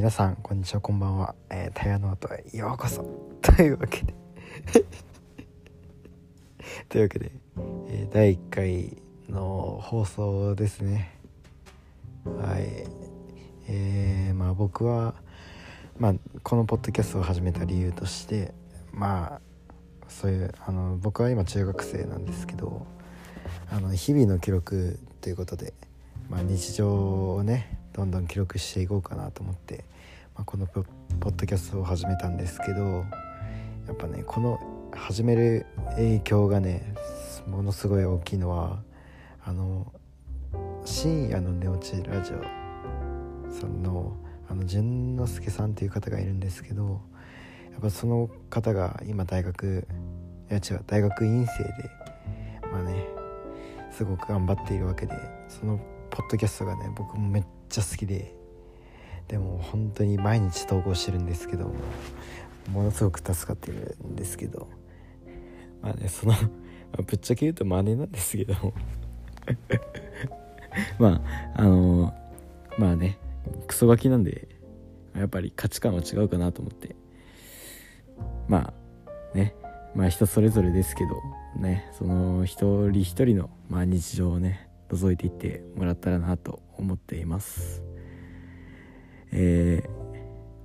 皆さんこんにちはこんばんは、えー、タイヤノートへようこそ。というわけで。というわけで、えー、第1回の放送ですね。はい。えー、まあ僕はまあこのポッドキャストを始めた理由としてまあそういうあの僕は今中学生なんですけどあの日々の記録ということで、まあ、日常をねどんどん記録していこうかなと思って、まあ、このポッドキャストを始めたんですけどやっぱねこの始める影響がねものすごい大きいのはあの深夜の寝落ちラジオさんのあの淳之介さんっていう方がいるんですけどやっぱその方が今大学いや違う大学院生でまあねすごく頑張っているわけでそのポッドキャストがね僕もめっちゃ好きででも本当に毎日投稿してるんですけどものすごく助かってるんですけどまあねその ぶっちゃけ言うと真似なんですけど。まああのまあねクソガキなんでやっぱり価値観は違うかなと思って。まあねまあ人それぞれですけどねその一人一人の、まあ、日常をね覗いていってもらったらなと思っています。えー、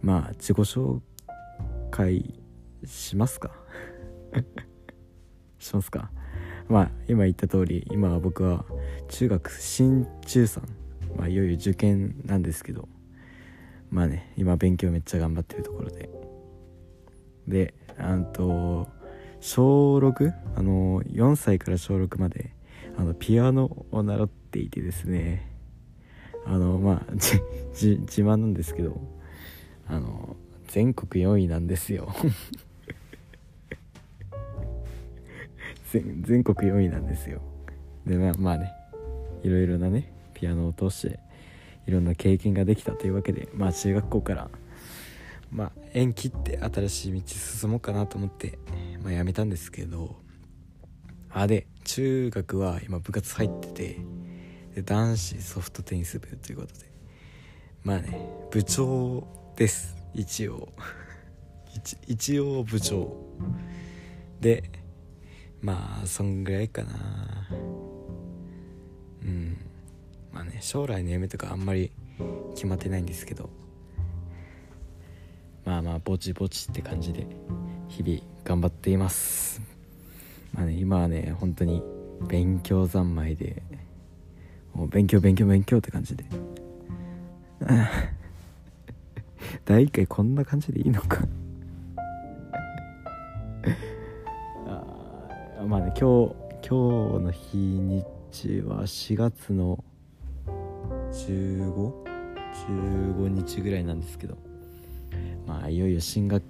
まあ自己紹介しますか？しますか？まあ今言った通り今僕は中学新中3まあいよいよ受験なんですけど。まあね今勉強めっちゃ頑張ってるところで。であと小 6? あの4歳から小6まであのピアノを習っていてですね。あのまあ自慢なんですけどあの全国4位なんですよ。全国4位なんですよ。でまあまあねいろいろなねピアノを通していろんな経験ができたというわけでまあ中学校からまあ縁切って新しい道進もうかなと思って、まあ、辞めたんですけどあで中学は今部活入っててで男子ソフトテニス部ということで。まあね部長です。一応。一応部長。でまあそんぐらいかな。うん。まあね将来の夢とかあんまり決まってないんですけど。まあまあぼちぼちって感じで日々頑張っています。まあね今はね本当に勉強三昧でもう勉強勉強勉強って感じで。第1回こんな感じでいいのか。あまあね今日今日の日にちは4月の 15?15 日ぐらいなんですけど。まあいよいよ新学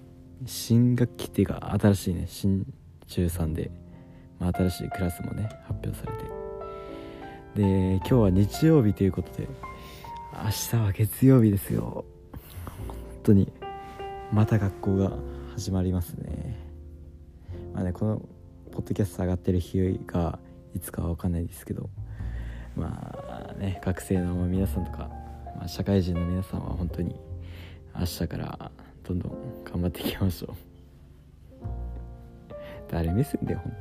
新学期っていうか新しいね新中3で、まあ、新しいクラスもね発表されて。で今日は日曜日ということで明日は月曜日ですよ。本当にまた学校が始まりますね。まあねこのポッドキャスト上がってる日がいつかは分かんないですけどまあね学生の皆さんとか、まあ、社会人の皆さんは本当に明日からどんどん頑張っていきましょう。誰目線だよ本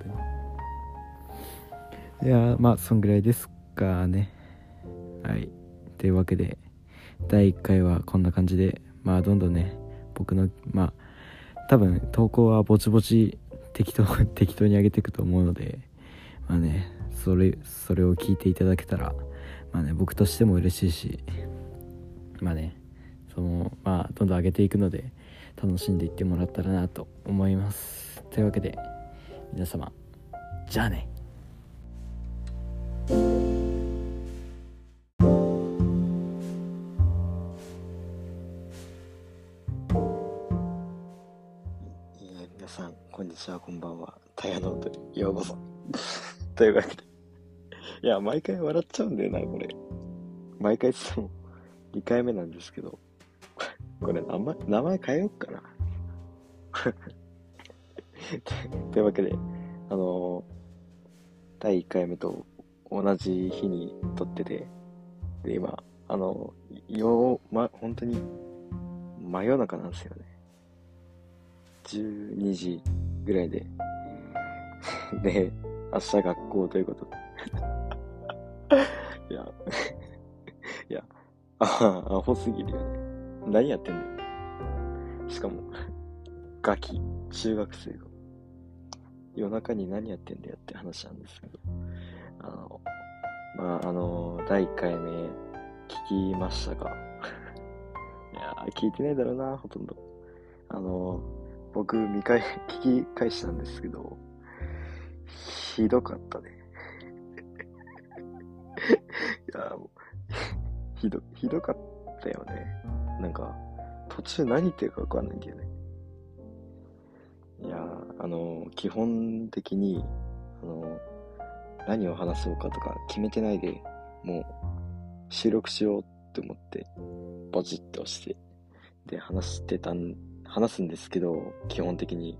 当に。いやまあそんぐらいです。かね。はい。というわけで第1回はこんな感じでまあどんどんね僕のまあ多分投稿はぼちぼち適当 適当に上げていくと思うのでまあねそれそれを聞いていただけたらまあね僕としても嬉しいしまあねそのまあどんどん上げていくので楽しんでいってもらったらなと思います。というわけで皆様じゃあね。いや、毎回笑っちゃうんだよな、これ。毎回つっても2回目なんですけど。これ、名前、名前変えよっかな。というわけで、あのー、第1回目と同じ日に撮ってて、で、今、あの、よう、ま、本当に、真夜中なんですよね。12時ぐらいで。で、明日学校ということで。いや、いや、あ、アホすぎるよね。何やってんだよ。しかも、ガキ、中学生が。夜中に何やってんだよって話なんですけど。あの、まあ、あの、第1回目、聞きましたが。いや聞いてないだろうな、ほとんど。あの、僕、見返、聞き返したんですけど、ひどかったね。いや、もう、ひど、ひどかったよね。なんか、途中何言ってるかわかんないんだよね。いや、あの、基本的に、あの、何を話そうかとか決めてないで、もう、収録しようって思って、バチッと押して、で、話してたん、話すんですけど、基本的に、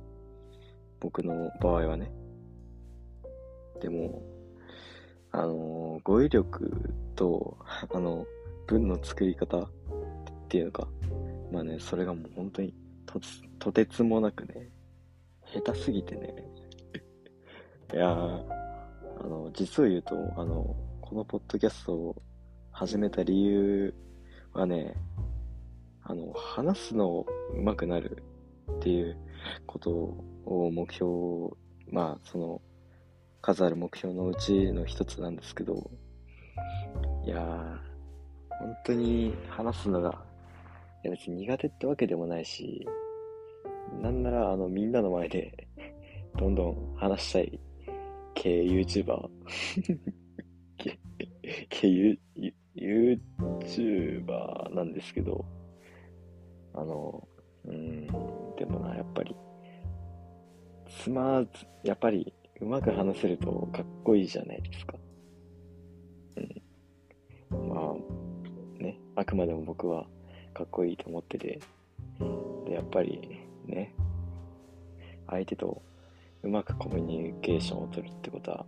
僕の場合はね。でも、あの、語彙力と、あの、文の作り方っていうのか、まあね、それがもう本当にととてつもなくね、下手すぎてね。いやー、あの、実を言うと、あの、このポッドキャストを始めた理由はね、あの、話すの上手くなるっていうことを目標、まあ、その、数ある目標のうちの一つなんですけど、いやー、本当に話すのが、いや別に苦手ってわけでもないし、なんならあのみんなの前で どんどん話したい系 YouTuber 系 YouTuber なんですけど、あの、うん、でもな、やっぱり、つまず、やっぱりうまく話せるとかっこいいじゃないですか。うん。まあ、ね、あくまでも僕はかっこいいと思ってて、で、やっぱりね、相手とうまくコミュニケーションを取るってことは、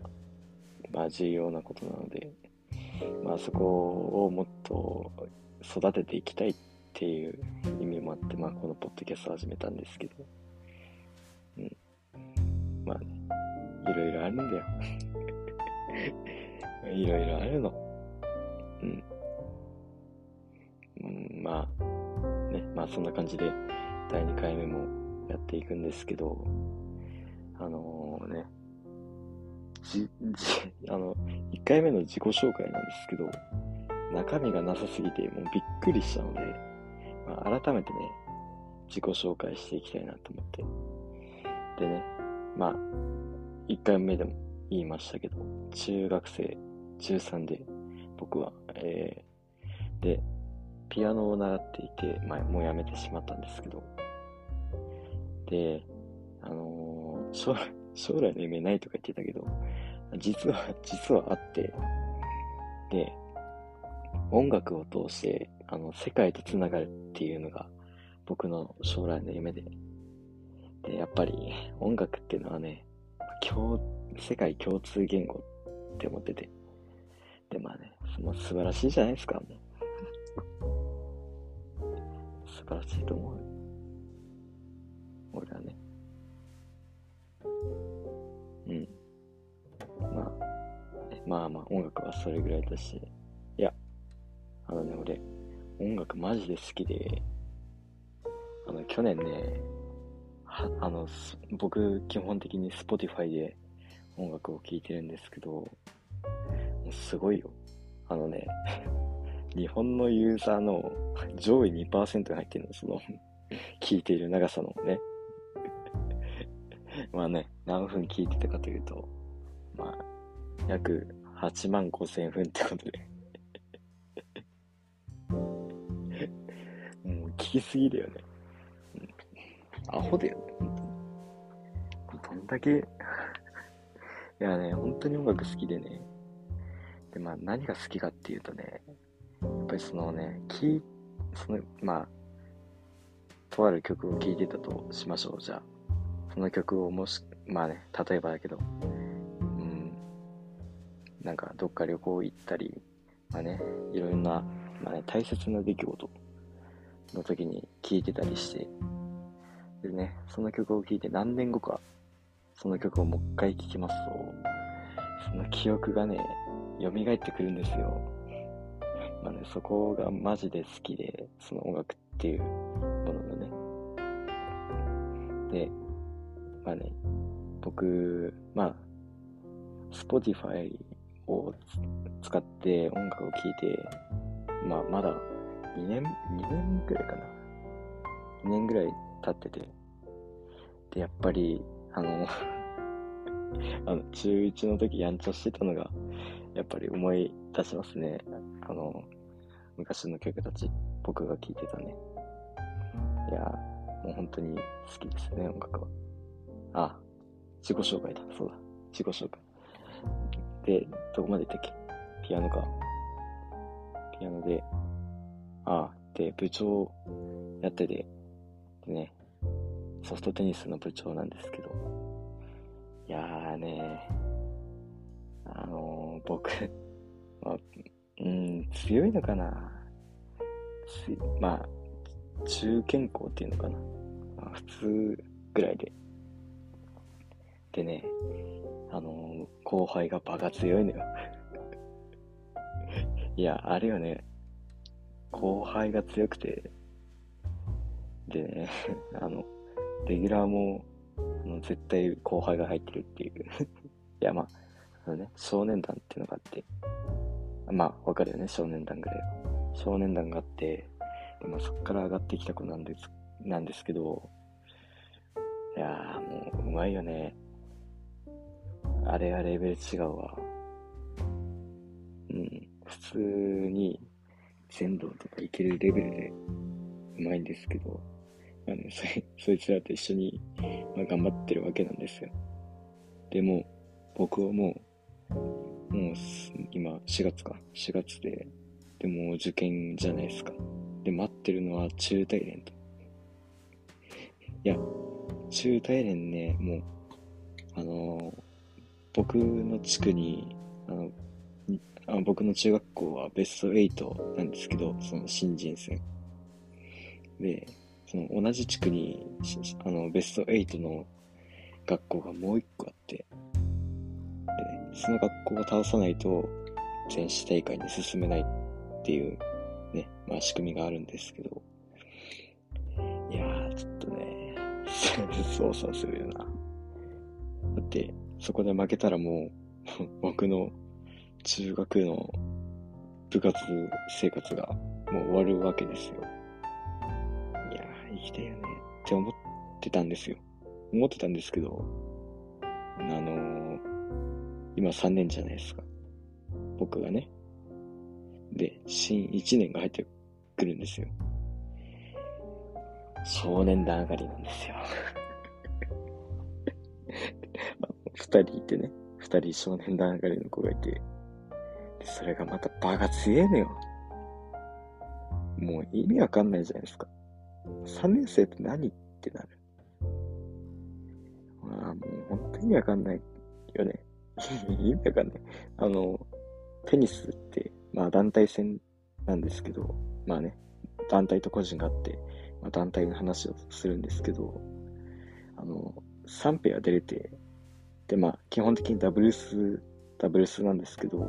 まあ重要なことなので、まあそこをもっと育てていきたいっていう意味もあって、まあこのポッドキャストを始めたんですけど、うん。まあね、いろいろあるんだよ。いろいろあるの。うん。うん、まあ、ね、まあそんな感じで第2回目もやっていくんですけど、あのー、ね、じ、じ、あの、1回目の自己紹介なんですけど、中身がなさすぎてもうびっくりしたので、まあ、改めてね、自己紹介していきたいなと思って。でね、まあ、1回目でも言いましたけど、中学生13で僕は、えー、で、ピアノを習っていて、まあ、もうやめてしまったんですけど、で、あのー、将来、将来の夢ないとか言ってたけど、実は、実はあって、で、音楽を通して、あの、世界と繋がるっていうのが、僕の将来の夢で。で、やっぱり、音楽っていうのはね、世界共通言語って思ってて。で、まあね、もう素晴らしいじゃないですか、もう。素晴らしいと思う。俺はね。うん。まあ、まあまあ、音楽はそれぐらいだし。いや、あのね、俺、音楽マジで好きで、あの、去年ね、は、あの、僕、基本的に Spotify で音楽を聴いてるんですけど、もうすごいよ。あのね、日本のユーザーの上位2%が入ってるの、その 聞いている長さのね。まあね、何分聞いてたかというと、まあ、約8万5千分ってことでもう聞きすぎだよね。アホだよね、本当に。どんだけいやね、本当に音楽好きでね。で、まあ何が好きかっていうとね、やっぱりそのね、聞その、まあ、とある曲を聴いてたとしましょう、じゃあ。その曲をもし、まあね、例えばだけど、うん、なんかどっか旅行行ったり、まあね、いろんな、まあね、大切な出来事の時に聴いてたりして、でね、その曲を聴いて何年後か、その曲をもう一回聴きますと、その記憶がね、蘇ってくるんですよ。まあね、そこがマジで好きで、その音楽っていうものがね。で、まあね、僕、まあ、Spotify を使って音楽を聴いて、まあ、まだ2年、2年ぐらいかな。2年ぐらい経ってて。で、やっぱり、あの、あの、中1の時やんちゃしてたのが、やっぱり思い出しますね。あの、昔の曲たち、僕が聴いてたね。いやもう本当に好きですね、音楽は。あ、自己紹介だ。そうだ。自己紹介。で、どこまで行ったっけ？ピアノか。ピアノで、あ、で、部長やってて、でね、ソフトテニスの部長なんですけど、いやーねあのー、僕、まあ、うん、強いのかな。まあ、中堅校っていうのかな、まあ、普通ぐらいで。でね、あのー、後輩がバカ強いのよ。いや、あれよね、後輩が強くて、でね、あの、レギュラーも、あの絶対後輩が入ってるっていう。いや、まあ、あのね、少年団っていうのがあって、まあ、わかるよね、少年団ぐらいは。少年団があって、でもそっから上がってきた子なんです、なんですけど、いやー、もう、うまいよね。あれはレベル違うわ。うん、普通に、全道とかいけるレベルでうまいんですけど、あの、そそいつらと一緒に、まあ、頑張ってるわけなんですよ。でも、僕はもう、もう今4月か。4月で、でも受験じゃないですか。で、待ってるのは中大連と。いや、中大連ね、もう、あのー僕の地区に、あの、あ僕の中学校はベスト8なんですけど、その新人戦。で、その同じ地区に、あの、ベスト8の学校がもう一個あって、で、その学校を倒さないと、全市大会に進めないっていう、ね、まあ仕組みがあるんですけど、いやー、ちょっとね、操作するよな。だって、そこで負けたらもう、僕の中学の部活生活がもう終わるわけですよ。いやー、生きたいよねって思ってたんですよ。思ってたんですけど、あのー、今3年じゃないですか。僕がね。で、新1年が入ってくるんですよ。少年団上がりなんですよ。二人いてね。二人少年団上がりの子がいて。それがまた場が強えのよ。もう意味わかんないじゃないですか。3年生って何ってなる。まあ、もう本当に意味わかんないよね。意味わかんない。あの、テニスって、まあ団体戦なんですけど、まあね、団体と個人があって、まあ、団体の話をするんですけど、あの、3ペア出れて、で、まあ、基本的にダブルス、ダブルスなんですけど、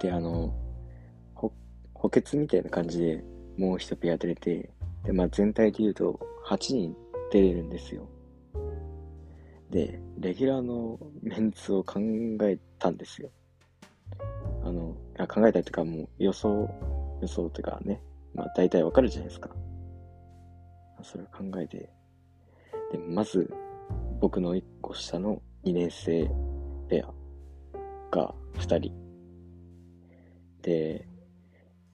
で、あの、補欠みたいな感じでもう一ペア出れて、で、まあ全体で言うと8人出れるんですよ。で、レギュラーのメンツを考えたんですよ。あの、あ考えたっていうかもう予想、予想っていうかね、まあ大体わかるじゃないですか。それを考えて、で、まず、僕の1個下の2年生ペアが2人。で、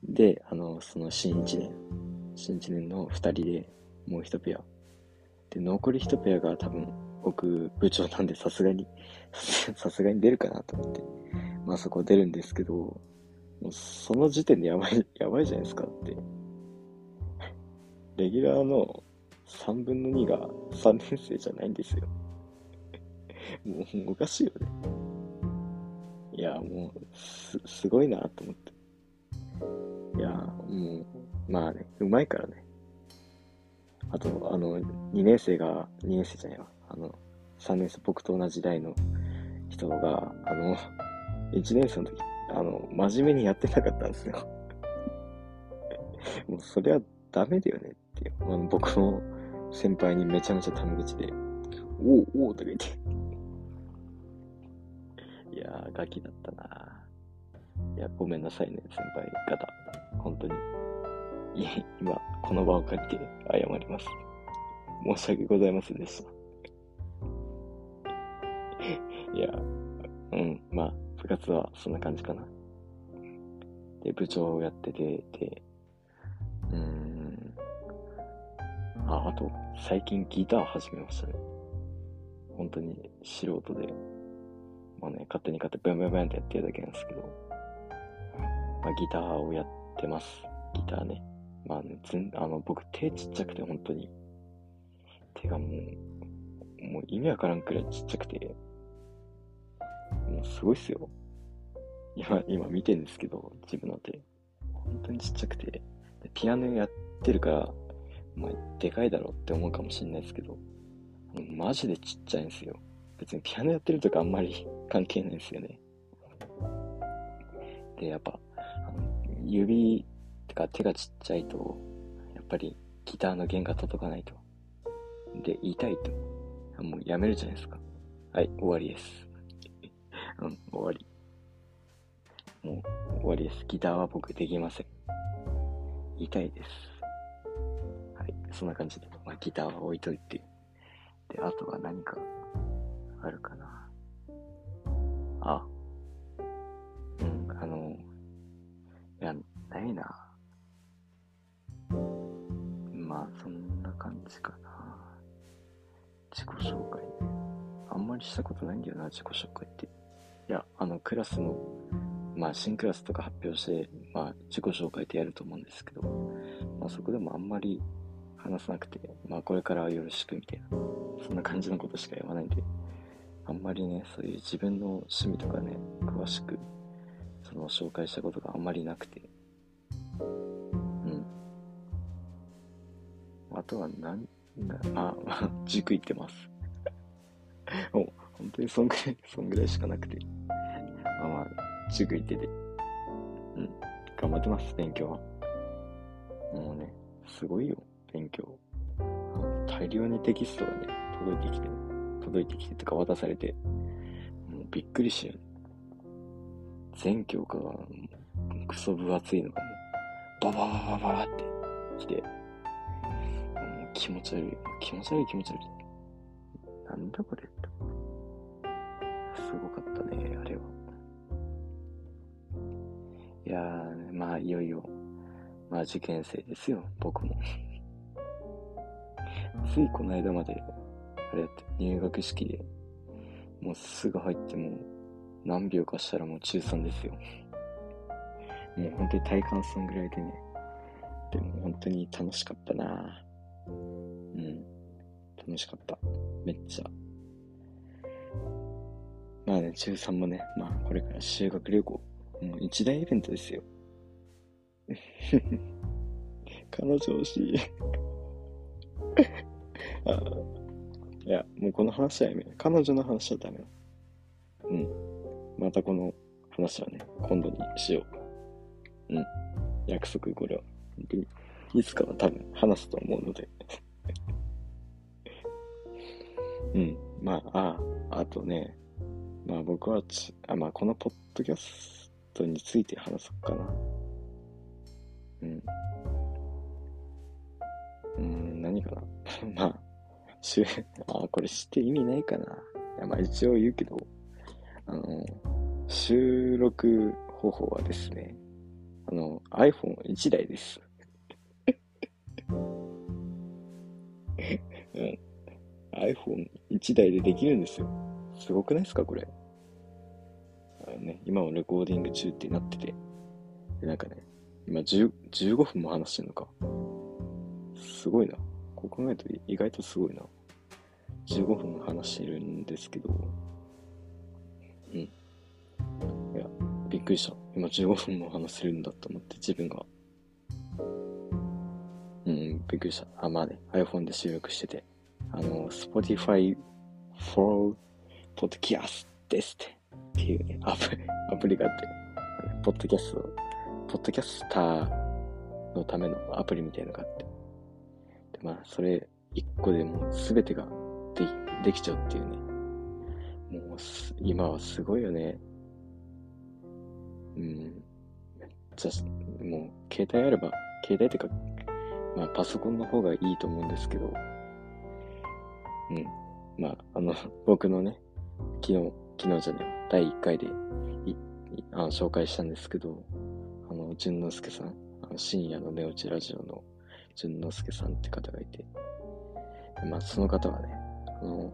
で、あの、その新1年、新1年の2人でもう1ペア。で、残り1ペアが多分僕部長なんでさすがに、さすがに出るかなと思って。まあそこ出るんですけど、もうその時点でやばい、やばいじゃないですかって。レギュラーの3分の2が3年生じゃないんですよ。もうおかしいよね。いや、もう、す、すごいなと思って。いや、もう、まあね、うまいからね。あと、あの、2年生が、2年生じゃないわ。あの、3年生、僕と同じ代の人が、あの、1年生の時、あの、真面目にやってなかったんですよ。もうそれはダメだよねって。あの僕の先輩にめちゃめちゃタメ口で、おうおうとか言って。いやー、ガキだったないや、ごめんなさいね、先輩方。本当に。今、この場を借りて謝ります。申し訳ございませんでした。いや、うん、まあ、部活はそんな感じかな。で、部長をやってて、で、うーん、あ、あと、最近ギター始めましたね。本当に素人で、まあね、勝手に買ってブンブンブンってやってるだけなんですけど、ギターをやってます。ギターね。まあね、ずん、あの、僕手ちっちゃくて本当に、手がもう、もう意味わからんくらいちっちゃくて、もうすごいっすよ。今、今見てるんですけど、自分の手。本当にちっちゃくて。ピアノやってるから、まあ、でかいだろうって思うかもしれないですけど、マジでちっちゃいんですよ。別にピアノやってるとかあんまり関係ないですよね。で、やっぱ、指とか手がちっちゃいと、やっぱりギターの弦が届かないと。で、痛いと。もうやめるじゃないですか。はい、終わりです。うん、終わり。もう終わりです。ギターは僕できません。痛いです。はい、そんな感じで、まあ、ギターは置いといて。で、あとは何かあるかな。あ、ないな。まあ、そんな感じかな。自己紹介ね。あんまりしたことないんだよな、自己紹介って。いや、あの、クラスの、まあ、新クラスとか発表して、まあ、自己紹介ってやると思うんですけど、まあ、そこでもあんまり話さなくて、まあ、これからはよろしくみたいな、そんな感じのことしか言わないんで、あんまりね、そういう自分の趣味とかね、詳しく、その、紹介したことがあんまりなくて、あとは何、あ、あ、塾行ってます。もう、本当にそんぐらい、そんぐらいしかなくて。まあまあ、塾行ってて。うん。頑張ってます、勉強は。もうね、すごいよ、勉強。大量にテキストがね、届いてきて、届いてきてとか渡されて、もうびっくりしよう。全教科が、もうクソ分厚いのがね、ババババババって来て、気持ち悪い。気持ち悪い気持ち悪い。なんだこれって。すごかったね、あれは。いやー、まあ、いよいよ、まあ、受験生ですよ、僕も。ついこの間まで、あれやって、入学式で、もうすぐ入っても、何秒かしたらもう中3ですよ。もう本当に体感そんぐらいでね。でも本当に楽しかったなうん。楽しかった。めっちゃ。まあね、中3もね、まあこれから修学旅行。もう一大イベントですよ。彼女欲しい。あいや、もうこの話はやめよ。彼女の話はダメだ。うん。またこの話はね、今度にしよう。うん。約束、これは。本当に。いつかは多分話すと思うので。うん。まあ、ああ、あとね、まあ僕はち、あ、まあこのポッドキャストについて話そうかな。うん。うん、何かな。まあ、しゅ、あ、これ知って意味ないかな。いや、まあ一応言うけど、あの、収録方法はですね、あの、iPhone1 台です。iPhone1 台でできるんですよ。すごくないですか、これ？あのね、今もレコーディング中ってなってて。で、なんかね、今10 15分も話してんのか。すごいな。こう考えると意外とすごいな。15分も話してるんですけど、うん。いや、びっくりした。今15分も話せるんだと思って自分が。びっくりした。あ、まあね、iPhone で収録してて、あの、Spotify for Podcast ですってっていうね、アプリ、アプリがあって、ポッドキャスト、ポッドキャスターのためのアプリみたいなのがあって、で、まあ、それ一個でもう全てができ、できちゃうっていうね。もうす、今はすごいよね。うん。めっちゃ、もう、携帯あれば、携帯ってか、まあ、パソコンの方がいいと思うんですけど、うん。まあ、あの、僕のね、昨日、昨日じゃねえ第1回でいいあ紹介したんですけど、あの、淳之介さん、あの深夜の寝落ちラジオの淳之介さんって方がいて、まあ、その方はね、あの、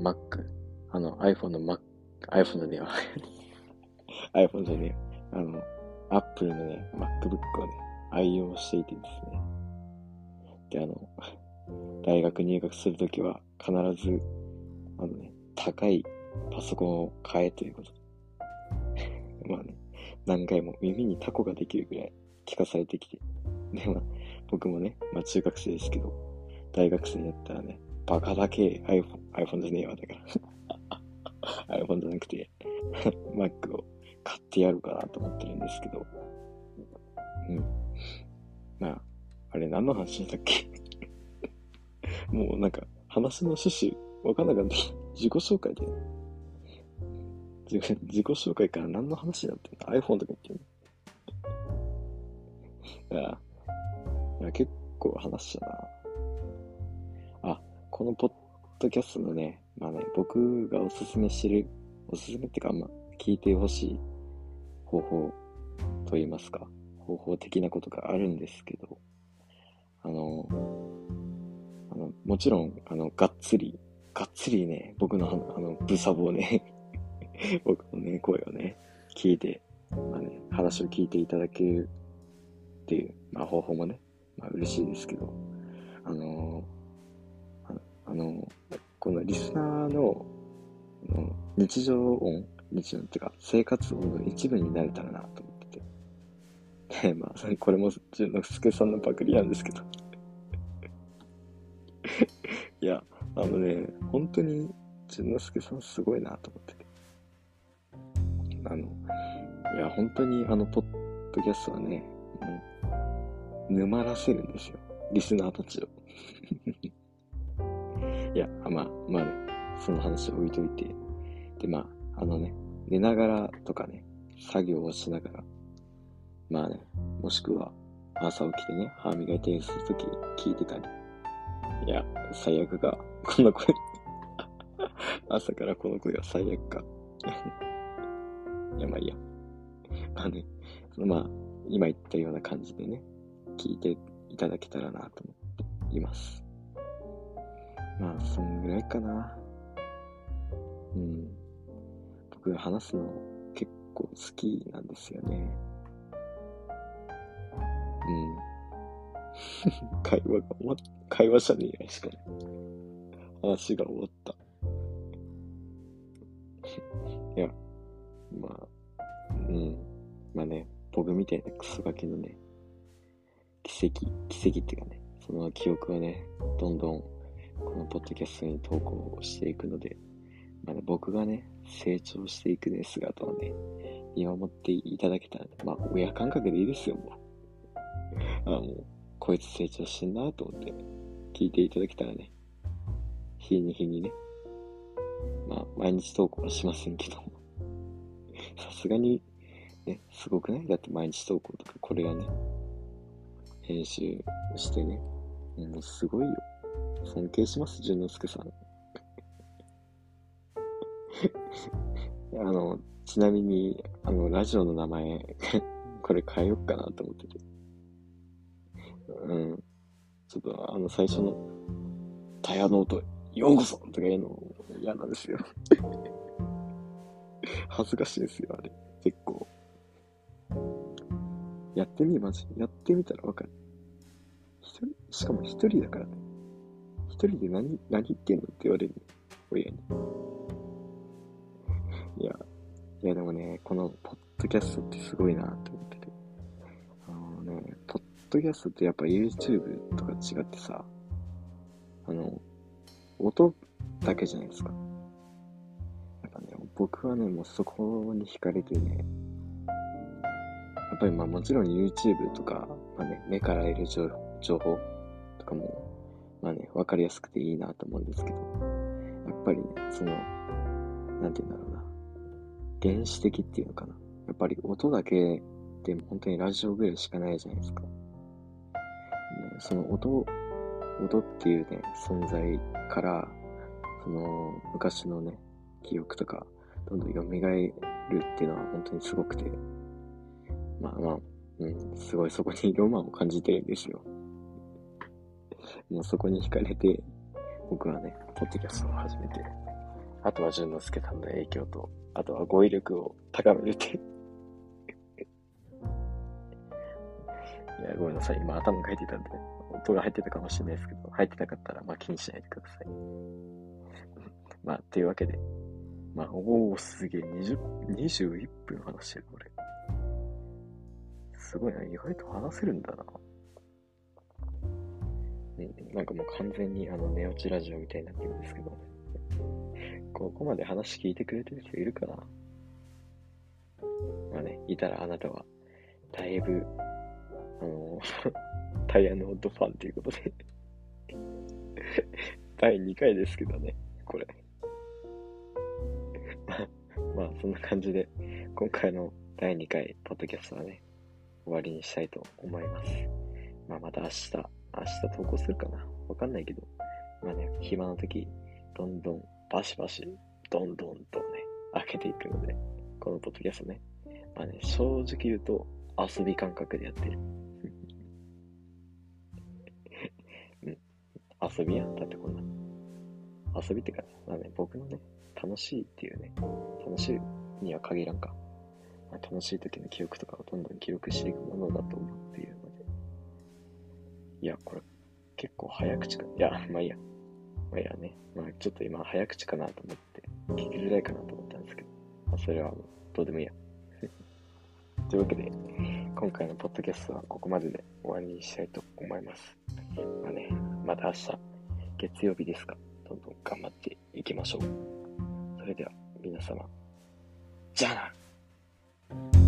Mac、あの、iPhone の Mac、iPhone じゃねえわ。iPhone じゃねえ。あの、Apple のね、MacBook をね、愛用していてですね。で、あの、大学入学するときは必ず、あのね、高いパソコンを買えということ。まあね、何回も耳にタコができるぐらい聞かされてきて。で、まあ、僕もね、まあ中学生ですけど、大学生になったらね、バカだけ iPhone、iPhone じゃねえわ、だから。iPhone じゃなくて、Mac を買ってやるかなと思ってるんですけど。うん。まあ、あれ何の話だっけ？もうなんか、話の趣旨わかんなかった。自己紹介で。自自己紹介から何の話になってんの ?iPhone とか言ってんの？いや、いや結構話したな。あ、このポッドキャストのね、まあね、僕がおすすめしてる、おすすめってか、まあ、聞いてほしい方法と言いますか、方法的なことがあるんですけど、あの、あのもちろん、あの、がっつり、がっつりね、僕のあの、ブサボをね、僕のね、声をね、聞いて、まあね、話を聞いていただけるっていう、まあ方法もね、まあ嬉しいですけど、あのああの、このリスナーのの日常音、日常っていうか生活音の一部になれたらなと思ってて。で、まあ、これも純之助さんのパクリなんですけど。いや、あのね、本当に純之助さんすごいなと思ってて。あの、いや、本当にあの、ポッドキャストはね、もう、沼らせるんですよ。リスナーたちを。いや、まあ、まあね、その話置いといて。で、まあ、あのね、寝ながらとかね、作業をしながら、まあね、もしくは朝起きてね、歯磨いたりするとき聞いてたり。いや、最悪か。この声。朝からこの声は最悪か。いや、まあいいや。まあね、そのまあ、今言ったような感じでね、聞いていただけたらなと思っています。まあ、そんぐらいかな。うん。僕話すの結構好きなんですよね。うん。会話が終わった、会話じゃねえや、しかも。話が終わった。いや、まあ、うん。まあね、僕みたいなクソガキのね、奇跡、奇跡っていうかね、その記憶はね、どんどんこのポッドキャストに投稿していくので、まあね、僕がね、成長していくね、姿をね、見守っていただけたら、まあ、親感覚でいいですよ、もう。あもう、こいつ成長してんなと思って、聞いていただけたらね、日に日にね、まあ、毎日投稿はしませんけど、さすがに、ね、すごくない？だって毎日投稿とか、これがね、編集してね、もうすごいよ。尊敬します、淳之介さん。あの、ちなみに、あの、ラジオの名前、これ変えよっかなと思ってて。うん。ちょっと、あの、最初の、タイヤノート、ようこそとか言うの嫌なんですよ。恥ずかしいですよ、あれ。結構。やってみ、マジ。やってみたらわかる。一人、しかも一人だからね。一人で何、何言ってんのって言われる。親に。いや、いやでもね、このポッドキャストってすごいなって思って。ドキャストってやっぱ YouTube とか違ってさ、あの、音だけじゃないですか。やっぱね、僕はね、もうそこに惹かれてね、やっぱりまあもちろん YouTube とか、まあね、目から得る情情報とかも、まあね、わかりやすくていいなと思うんですけど、やっぱりね、その、なんて言うんだろうな、原始的っていうのかな。やっぱり音だけでも本当にラジオぐらいしかないじゃないですか。その音、音っていうね、存在から、その昔のね、記憶とか、どんどん蘇るっていうのは本当にすごくて、まあまあ、うん、すごいそこにロマンを感じてるんですよ。もうそこに惹かれて、僕はね、ポッドキャストを始めて、あとは淳之介さんの影響と、あとは語彙力を高めるって。や、ごめんなさい。今頭が入ってたんで、音が入ってたかもしれないですけど、入ってなかったら、まあ気にしないでください。まあ、というわけで、まあ、おー、すげえ、21分話してる、これ。すごいな、意外と話せるんだな。うん、なんかもう完全にあの、寝落ちラジオみたいになってるんですけど、ここまで話聞いてくれてる人いるかな？まあね、いたらあなたは、だいぶ、あの、タイヤのオッドファンということで 第2回ですけどね、これ。まあ、そんな感じで、今回の第2回、ポッドキャストはね、終わりにしたいと思います。まあ、また明日、明日投稿するかなわかんないけど、まあね、暇な時、どんどん、バシバシ、どんどんとね、開けていくので、このポッドキャストね、まあね、正直言うと、遊び感覚でやってる。遊びやん。だってこんな。遊びってか、まあね、僕のね、楽しいっていうね、楽しいには限らんか。まあ、楽しい時の記憶とかをどんどん記録していくものだと思っているので。いや、これ、結構早口か。いや、まあいいや。まあいいやね。まあちょっと今早口かなと思って、聞きづらいかなと思ったんですけど、まあそれはもうどうでもいいや。というわけで、今回のポッドキャストはここまでで終わりにしたいと思います。まあね、また明日、月曜日ですか、どんどん頑張っていきましょう。それでは、皆様、じゃあな